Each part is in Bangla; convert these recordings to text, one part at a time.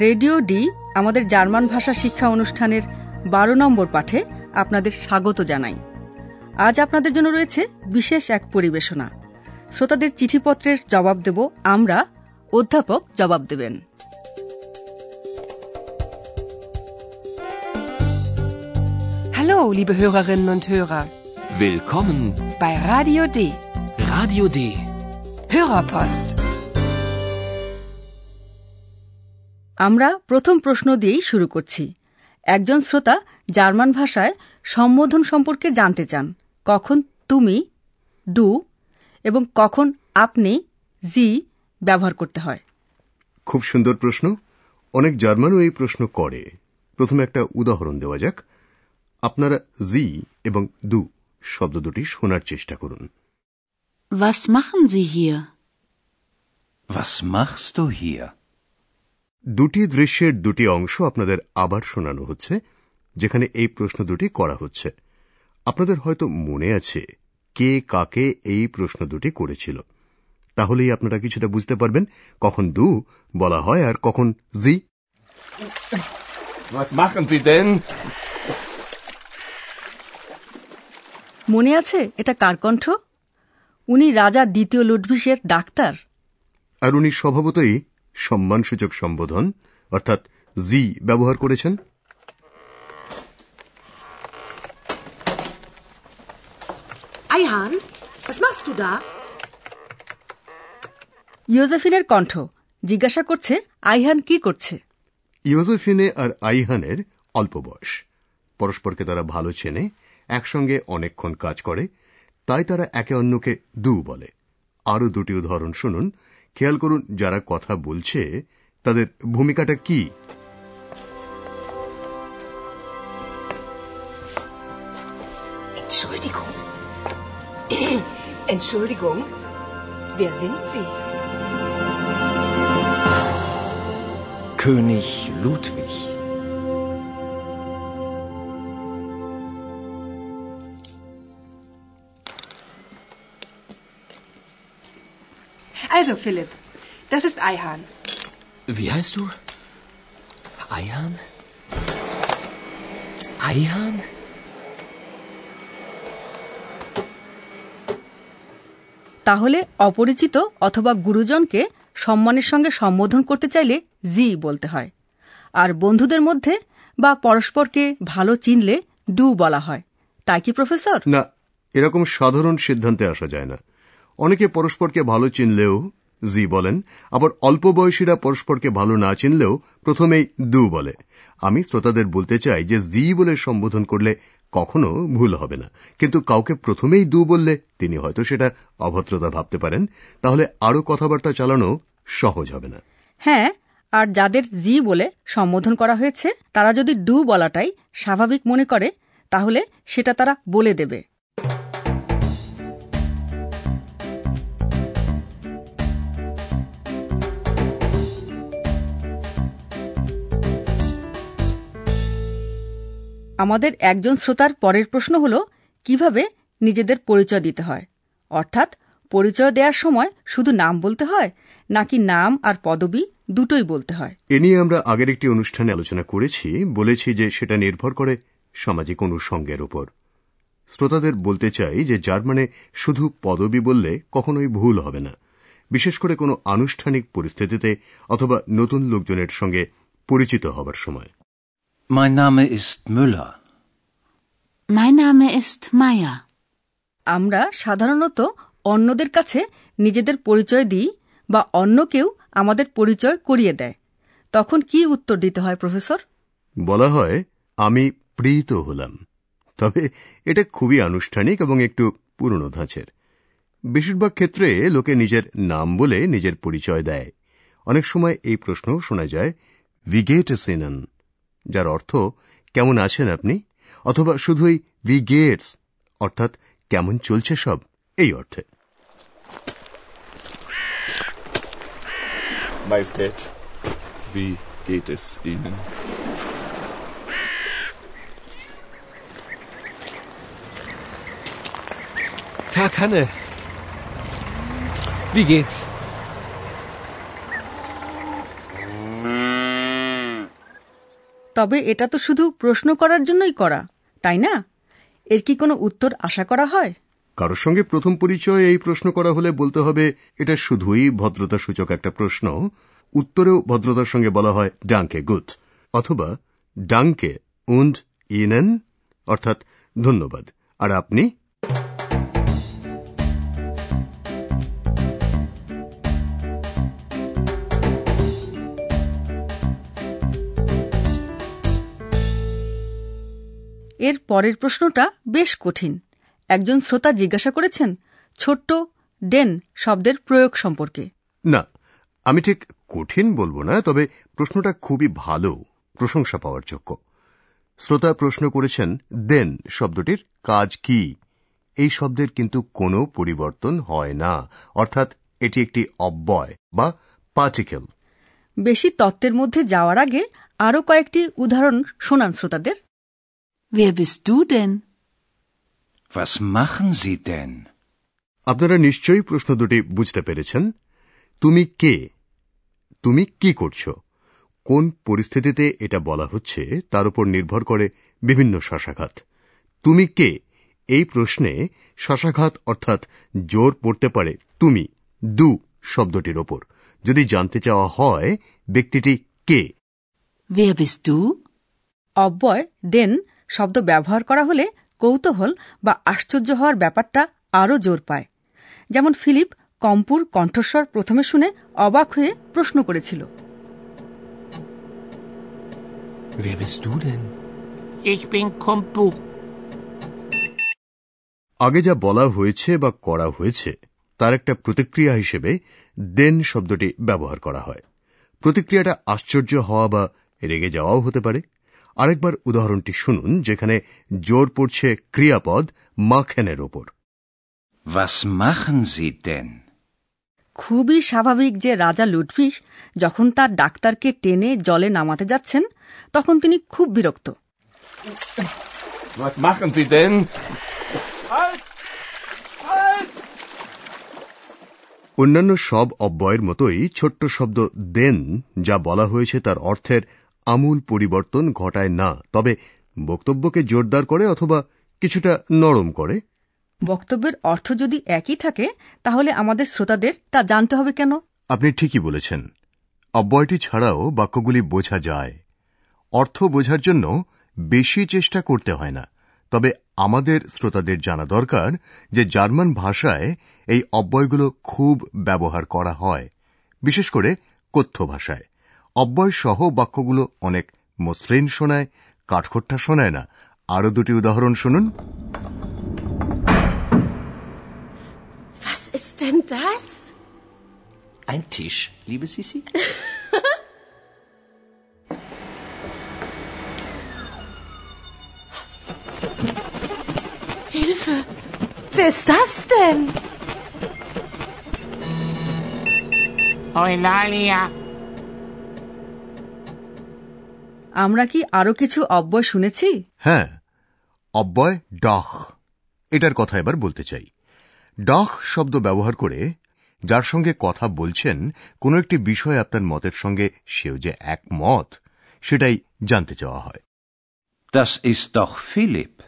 রেডিও ডি আমাদের জার্মান ভাষা শিক্ষা অনুষ্ঠানের বারো নম্বর পাঠে আপনাদের স্বাগত জানাই আজ আপনাদের জন্য রয়েছে বিশেষ এক পরিবেশনা শ্রোতাদের চিঠিপত্রের জবাব দেব আমরা অধ্যাপক জবাব দেবেন Hallo, liebe Hörerinnen und Hörer, Willkommen bei Radio D. Radio D. Hörerpost. আমরা প্রথম প্রশ্ন দিয়েই শুরু করছি। একজন শ্রোতা জার্মান ভাষায় সম্বোধন সম্পর্কে জানতে চান। কখন তুমি ডু এবং কখন আপনি জি ব্যবহার করতে হয়? খুব সুন্দর প্রশ্ন। অনেক জার্মানও এই প্রশ্ন করে। প্রথমে একটা উদাহরণ দেওয়া যাক। আপনারা জি এবং দু শব্দ দুটি শোনার চেষ্টা করুন। Was machen Sie hier? Was machst du hier? দুটি দৃশ্যের দুটি অংশ আপনাদের আবার শোনানো হচ্ছে যেখানে এই প্রশ্ন দুটি করা হচ্ছে। আপনাদের হয়তো মনে আছে কে কাকে এই প্রশ্ন দুটি করেছিল। তাহলেই আপনারা কিছুটা বুঝতে পারবেন কখন দু বলা হয় আর কখন জি? মনে আছে? এটা কার কণ্ঠ? উনি রাজা দ্বিতীয় লুডভিসের ডাক্তার। আর উনি স্বভাবতই সম্মানসূচক সম্বোধন অর্থাৎ জি ব্যবহার করেছেন। Eihan, was machst du da? ইয়োজেফিনের কণ্ঠ জিজ্ঞাসা করছে আইহান কি করছে? ইয়োজেফিনে আর আইহানের অল্প বয়স। পরস্পরকে তারা ভালো চেনে একসঙ্গে অনেকক্ষণ কাজ করে তাই তারা একে অন্যকে দু বলে। আরও দুটি উদাহরণ শুনুন। খেয়াল করুন যারা কথা বলছে তাদের ভূমিকাটা কি? König Ludwig. Also, Philipp, das ist Eihan. Wie heißt du? Eihan? Eihan? তাহলে অপরিচিত অথবা গুরুজনকে সম্মানের সঙ্গে সম্বোধন করতে চাইলে জি বলতে হয় আর বন্ধুদের মধ্যে বা পরস্পরকে ভালো চিনলে ডু বলা হয় তাই কি প্রফেসর না এরকম সাধারণ সিদ্ধান্তে আসা যায় না অনেকে পরস্পরকে ভালো চিনলেও, জি বলেন, আবার অল্প বয়সীরা পরস্পরকে ভালো না চিনলেও প্রথমেই দু বলে। আমি শ্রোতাদের বলতে চাই যে জি বলে সম্বোধন করলে কখনো ভুল হবে না। কিন্তু কাউকে প্রথমেই দু বললে তিনি হয়তো সেটা অভদ্রতা ভাবতে পারেন। তাহলে আরও কথাবার্তা চালানো সহজ হবে না। হ্যাঁ আর যাদের জি বলে সম্বোধন করা হয়েছে, তারা যদি ডু বলাটাই স্বাভাবিক মনে করে, তাহলে সেটা তারা বলে দেবে। আমাদের একজন শ্রোতার পরের প্রশ্ন হল কীভাবে নিজেদের পরিচয় দিতে হয়? অর্থাৎ পরিচয় দেওয়ার সময় শুধু নাম বলতে হয় নাকি নাম আর পদবি দুটোই বলতে হয়? এ নিয়ে আমরা আগের একটি অনুষ্ঠানে আলোচনা করেছি বলেছি যে সেটা নির্ভর করে সামাজিক অনুষঙ্গের উপর। শ্রোতাদের বলতে চাই যে জার্মানে শুধু পদবি বললে কখনোই ভুল হবে না। বিশেষ করে কোনো আনুষ্ঠানিক পরিস্থিতিতে অথবা নতুন লোকজনের সঙ্গে পরিচিত হবার সময়। Mein Name ist Müller. Mein Name ist Meier. আমরা সাধারণত অন্যদের কাছে নিজেদের পরিচয় দিই বা অন্য কেউ আমাদের পরিচয় করিয়ে দেয়। তখন কি উত্তর দিতে হয় প্রফেসর? বলা হয় আমি প্রীত হলাম। তবে এটা খুবই আনুষ্ঠানিক এবং একটু পুরনো ধাঁচের। বেশিরভাগ ক্ষেত্রে লোকে নিজের নাম বলে নিজের পরিচয় দেয়। অনেক সময় এই প্রশ্ন শোনা যায় ভিগেটসিনন যার অর্থ কেমন আছেন আপনি? অথবা শুধুই উই গেটস অর্থাৎ কেমন চলছে সব এই অর্থে। Herr Kanne, wie geht's? তবে এটা তো শুধু প্রশ্ন করার জন্যই করা, তাই না? এর কি কোনো উত্তর আশা করা হয়? কারোর সঙ্গে প্রথম পরিচয় এই প্রশ্ন করা হলে বলতে হবে, এটা শুধুই ভদ্রতা সূচক একটা প্রশ্ন। উত্তরেও ভদ্রতার সঙ্গে বলা হয় ডাঙ্কে গুড, অথবা ডাঙ্কে উন্ড, ইনেন, অর্থাৎ ধন্যবাদ। আর আপনি? এর পরের প্রশ্নটা বেশ কঠিন। একজন শ্রোতা জিজ্ঞাসা করেছেন ছোট্ট ডেন শব্দের প্রয়োগ সম্পর্কে। না আমি ঠিক কঠিন বলব না তবে প্রশ্নটা খুবই ভালো প্রশংসা পাওয়ার যোগ্য। শ্রোতা প্রশ্ন করেছেন দেন শব্দটির কাজ কি? এই শব্দের কিন্তু কোনো পরিবর্তন হয় না অর্থাৎ এটি একটি অব্যয় বা পার্টিকেল বেশি তত্ত্বের মধ্যে যাওয়ার আগে আরও কয়েকটি উদাহরণ শোনান শ্রোতাদের। Wer bist du denn? Was machen Sie denn? আপনারা নিশ্চয়ই প্রশ্ন দুটি বুঝতে পেরেছেন। তুমি কে? তুমি কি করছ? কোন পরিস্থিতিতে এটা বলা হচ্ছে তার উপর নির্ভর করে বিভিন্ন শ্বাসাঘাত তুমি কে? এই প্রশ্নে শ্বাসাঘাত অর্থাৎ জোর পড়তে পারে তুমি দু শব্দটির ওপর। যদি জানতে চাওয়া হয় ব্যক্তিটি কে? Wer bist du? অব্যয় ডেন শব্দ ব্যবহার করা হলে কৌতূহল বা আশ্চর্য হওয়ার ব্যাপারটা আরও জোর পায় যেমন ফিলিপ কম্পুর কণ্ঠস্বর প্রথমে শুনে অবাক হয়ে প্রশ্ন করেছিল Wer bist du denn? Ich bin Kompu. আগে যা বলা হয়েছে বা করা হয়েছে তার একটা প্রতিক্রিয়া হিসেবে দেন শব্দটি ব্যবহার করা হয় প্রতিক্রিয়াটা আশ্চর্য হওয়া বা রেগে যাওয়াও হতে পারে আরেকবার উদাহরণটি শুনুন যেখানে জোর পড়ছে ক্রিয়াপদ মাখেনের ওপর Was machen Sie denn? খুবই স্বাভাবিক যে রাজা লুডভিস যখন তার ডাক্তারকে টেনে জলে নামাতে যাচ্ছেন তখন তিনি খুব বিরক্ত Was machen Sie denn? অন্যান্য সব অব্যয়ের মতোই ছোট্ট শব্দ দেন যা বলা হয়েছে তার অর্থের আমূল পরিবর্তন ঘটায় না তবে বক্তব্যকে জোরদার করে অথবা কিছুটা নরম করে? বক্তব্যের অর্থ যদি একই থাকে তাহলে আমাদের শ্রোতাদের তা জানতে হবে কেন? আপনি ঠিকই বলেছেন। অব্যয়টি ছাড়াও বাক্যগুলি বোঝা যায়। অর্থ বোঝার জন্য বেশি চেষ্টা করতে হয় না তবে আমাদের শ্রোতাদের জানা দরকার যে জার্মান ভাষায় এই অব্যয়গুলো খুব ব্যবহার করা হয় বিশেষ করে কথ্য ভাষায়। অব্যয় সহ বাক্যগুলো অনেক মসৃণ শোনায় কাঠখোট্টা শোনায় না। আরও দুটি উদাহরণ শুনুন। Hilfe! Wer? Eulalia, আমরা কি আরও কিছু অব্যয় শুনেছি? হ্যাঁ অব্যয় ডখ। এটার কথা এবার বলতে চাই। ডখ শব্দ ব্যবহার করে যার সঙ্গে কথা বলছেন কোনো একটি বিষয় আপনার মতের সঙ্গে সেও যে একমত সেটাই জানতে চাওয়া হয়। Das ist doch Philipp.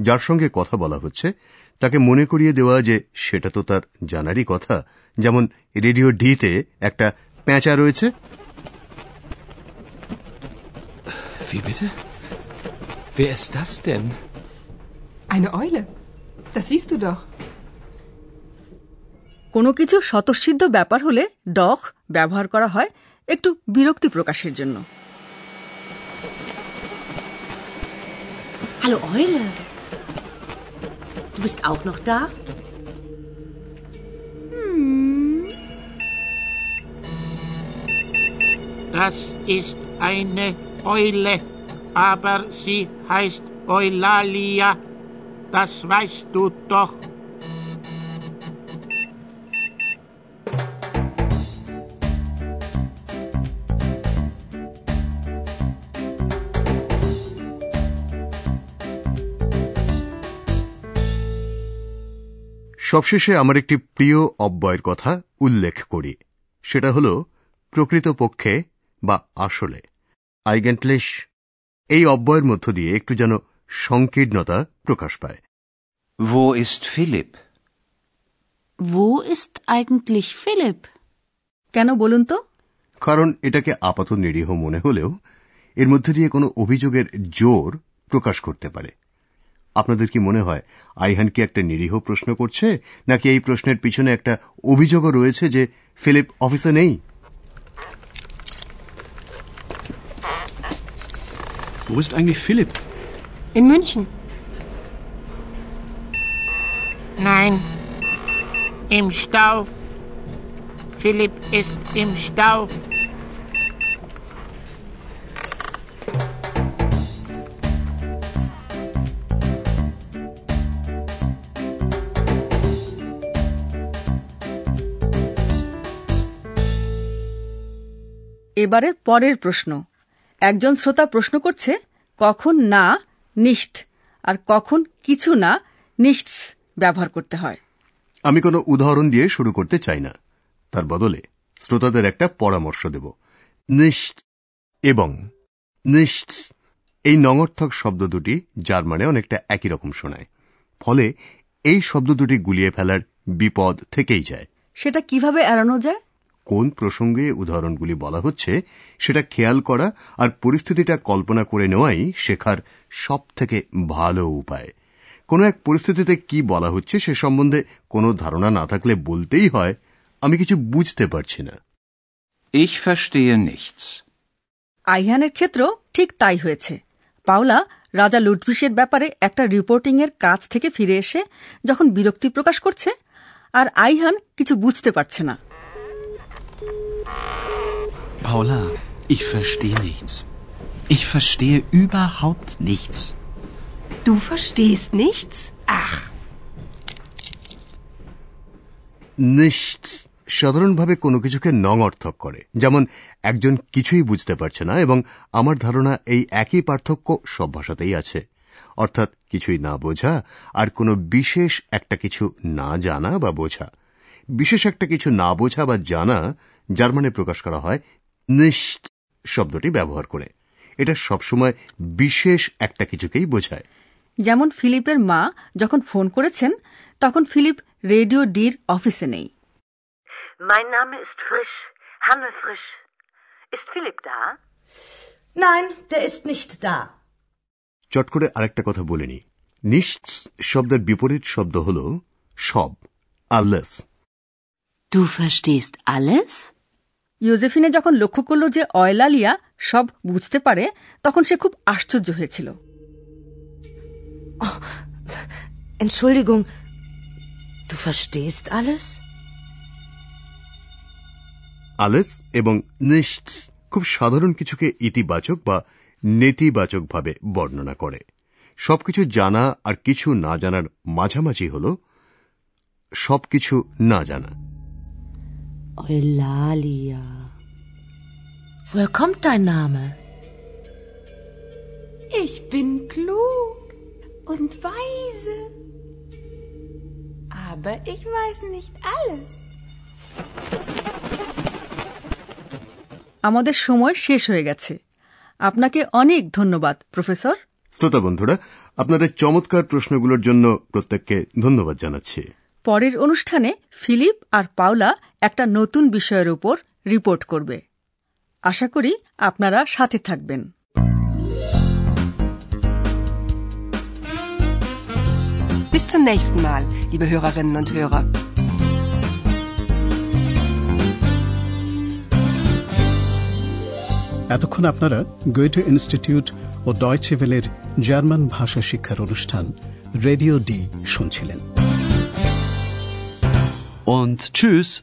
যার সঙ্গে কথা বলা হচ্ছে তাকে মনে করিয়ে দেওয়া যে সেটা তো তার জানারই কথা। যেমন রেডিও ডিতে একটা প্যাঁচা রয়েছে Wie bitte? Wer ist das denn? Eine Eule. Das siehst du doch. কোনো কিছু স্বতঃসিদ্ধ ব্যাপার হলে ডখ ব্যবহার করা হয় একটু বিরক্তি প্রকাশের জন্য Hallo Eule. Du bist auch noch da? Das ist eine Eule, aber sie heißt Eulalia. Das weißt du doch. সবশেষে আমার একটি প্রিয় অব্যয়ের কথা উল্লেখ করি সেটা হল প্রকৃতপক্ষে বা আসলে আইগেন্টলেশ। এই অব্যয়ের মধ্য দিয়ে একটু যেন সংকীর্ণতা প্রকাশ পায়। Wo ist Philipp? Wo ist eigentlich Philipp? কেন বলুন তো? কারণ এটাকে আপাত নিরীহ মনে হলেও এর মধ্যে দিয়ে কোনো অভিযোগের জোর প্রকাশ করতে পারে। আপনাদের কি মনে হয় আইহান কি একটা নিরীহ প্রশ্ন করছে নাকি এই প্রশ্নের পিছনে একটা অভিযোগও রয়েছে যে ফিলিপ অফিসে নেই? Wo ist eigentlich Philipp? In München. Nein. Im Stau. Philipp ist im Stau. এবারে পরের প্রশ্ন একজন শ্রোতা প্রশ্ন করছে কখন না নিষ্ঠ আর কখন কিছু না নিশ্চ ব্যবহার করতে হয়? আমি কোনো উদাহরণ দিয়ে শুরু করতে চাই না। তার বদলে শ্রোতাদের একটা পরামর্শ দেব। নিশ্চ এবং নিশ্চ এই নঙর্থক শব্দ দুটি জার্মানে অনেকটা একই রকম শোনায়। ফলে এই শব্দ দুটি গুলিয়ে ফেলার বিপদ থেকেই যায়। সেটা কীভাবে এড়ানো যায়? কোন প্রসঙ্গে উদাহরণগুলি বলা হচ্ছে সেটা খেয়াল করা আর পরিস্থিতিটা কল্পনা করে নেওয়াই শেখার সব থেকে ভালো উপায়। কোনো এক পরিস্থিতিতে কি বলা হচ্ছে সে সম্বন্ধে কোনো ধারণা না থাকলে বলতেই হয় আমি কিছু বুঝতে পারছি না। Ich verstehe nichts. আইহানের ক্ষেত্রেও ঠিক তাই হয়েছে। পাওলা রাজা লুডভিসের ব্যাপারে একটা রিপোর্টিংয়ের কাজ থেকে ফিরে এসে যখন বিরক্তি প্রকাশ করছে আর আইহান কিছু বুঝতে পারছে না। Paula, ich verstehe nichts. Ich verstehe überhaupt nichts. Du verstehst nichts? Ach, নিশ্চ সাধারণভাবে কোনো কিছুকে নং অর্থক করে যেমন একজন কিছুই বুঝতে পারছে না এবং আমার ধারণা এই একই পার্থক্য সব ভাষাতেই আছে অর্থাৎ কিছুই না বোঝা আর কোনো বিশেষ একটা কিছু না জানা বা বোঝা বিশেষ একটা কিছু না বোঝা বা জানা জার্মানে প্রকাশ করা হয় নিশ্চ শব্দটি ব্যবহার করে এটা সবসময় বিশেষ একটা কিছুকেই বোঝায় যেমন ফিলিপের মা যখন ফোন করেছেন তখন ফিলিপ রেডিও ডির অফিসে নেই Mein Name ist Frisch, Hanne Frisch. Ist Philipp da? Nein, der ist nicht da. চট করে আরেকটা কথা বলিনি নিশ্চ শব্দের বিপরীত শব্দ হল সব আল্লাস Du verstehst alles? ইউজেফিনে যখন লক্ষ্য করল যে অয়লালিয়া সব বুঝতে পারে তখন সে খুব আশ্চর্য হয়েছিল। Entschuldigung, du verstehst alles? আলেস এবং নিশ্চ খুব সাধারণ কিছুকে ইতিবাচক বা নেতিবাচকভাবে বর্ণনা করে। সবকিছু জানা আর কিছু না জানার মাঝামাঝি হল সবকিছু না জানা। Eulalia. Woher kommt dein Name? Ich bin klug und weise. Aber ich weiß nicht alles. আমাদের সময় শেষ হয়ে গেছে আপনাকে অনেক ধন্যবাদ প্রফেসর শ্রোতা বন্ধুরা আপনাদের চমৎকার প্রশ্নগুলোর জন্য প্রত্যেককে ধন্যবাদ জানাচ্ছি পরের অনুষ্ঠানে ফিলিপ আর পাওলা একটা নতুন বিষয়ের উপর রিপোর্ট করবে। আশা করি আপনারা সাথে থাকবেন। Bis zum nächsten Mal, liebe Hörerinnen und Hörer. এতক্ষণ আপনারা গোয়েটে ইনস্টিটিউট ও ডয়চে ভেলের জার্মান ভাষা শিক্ষার অনুষ্ঠান রেডিও ডি শুনছিলেন। Und tschüss.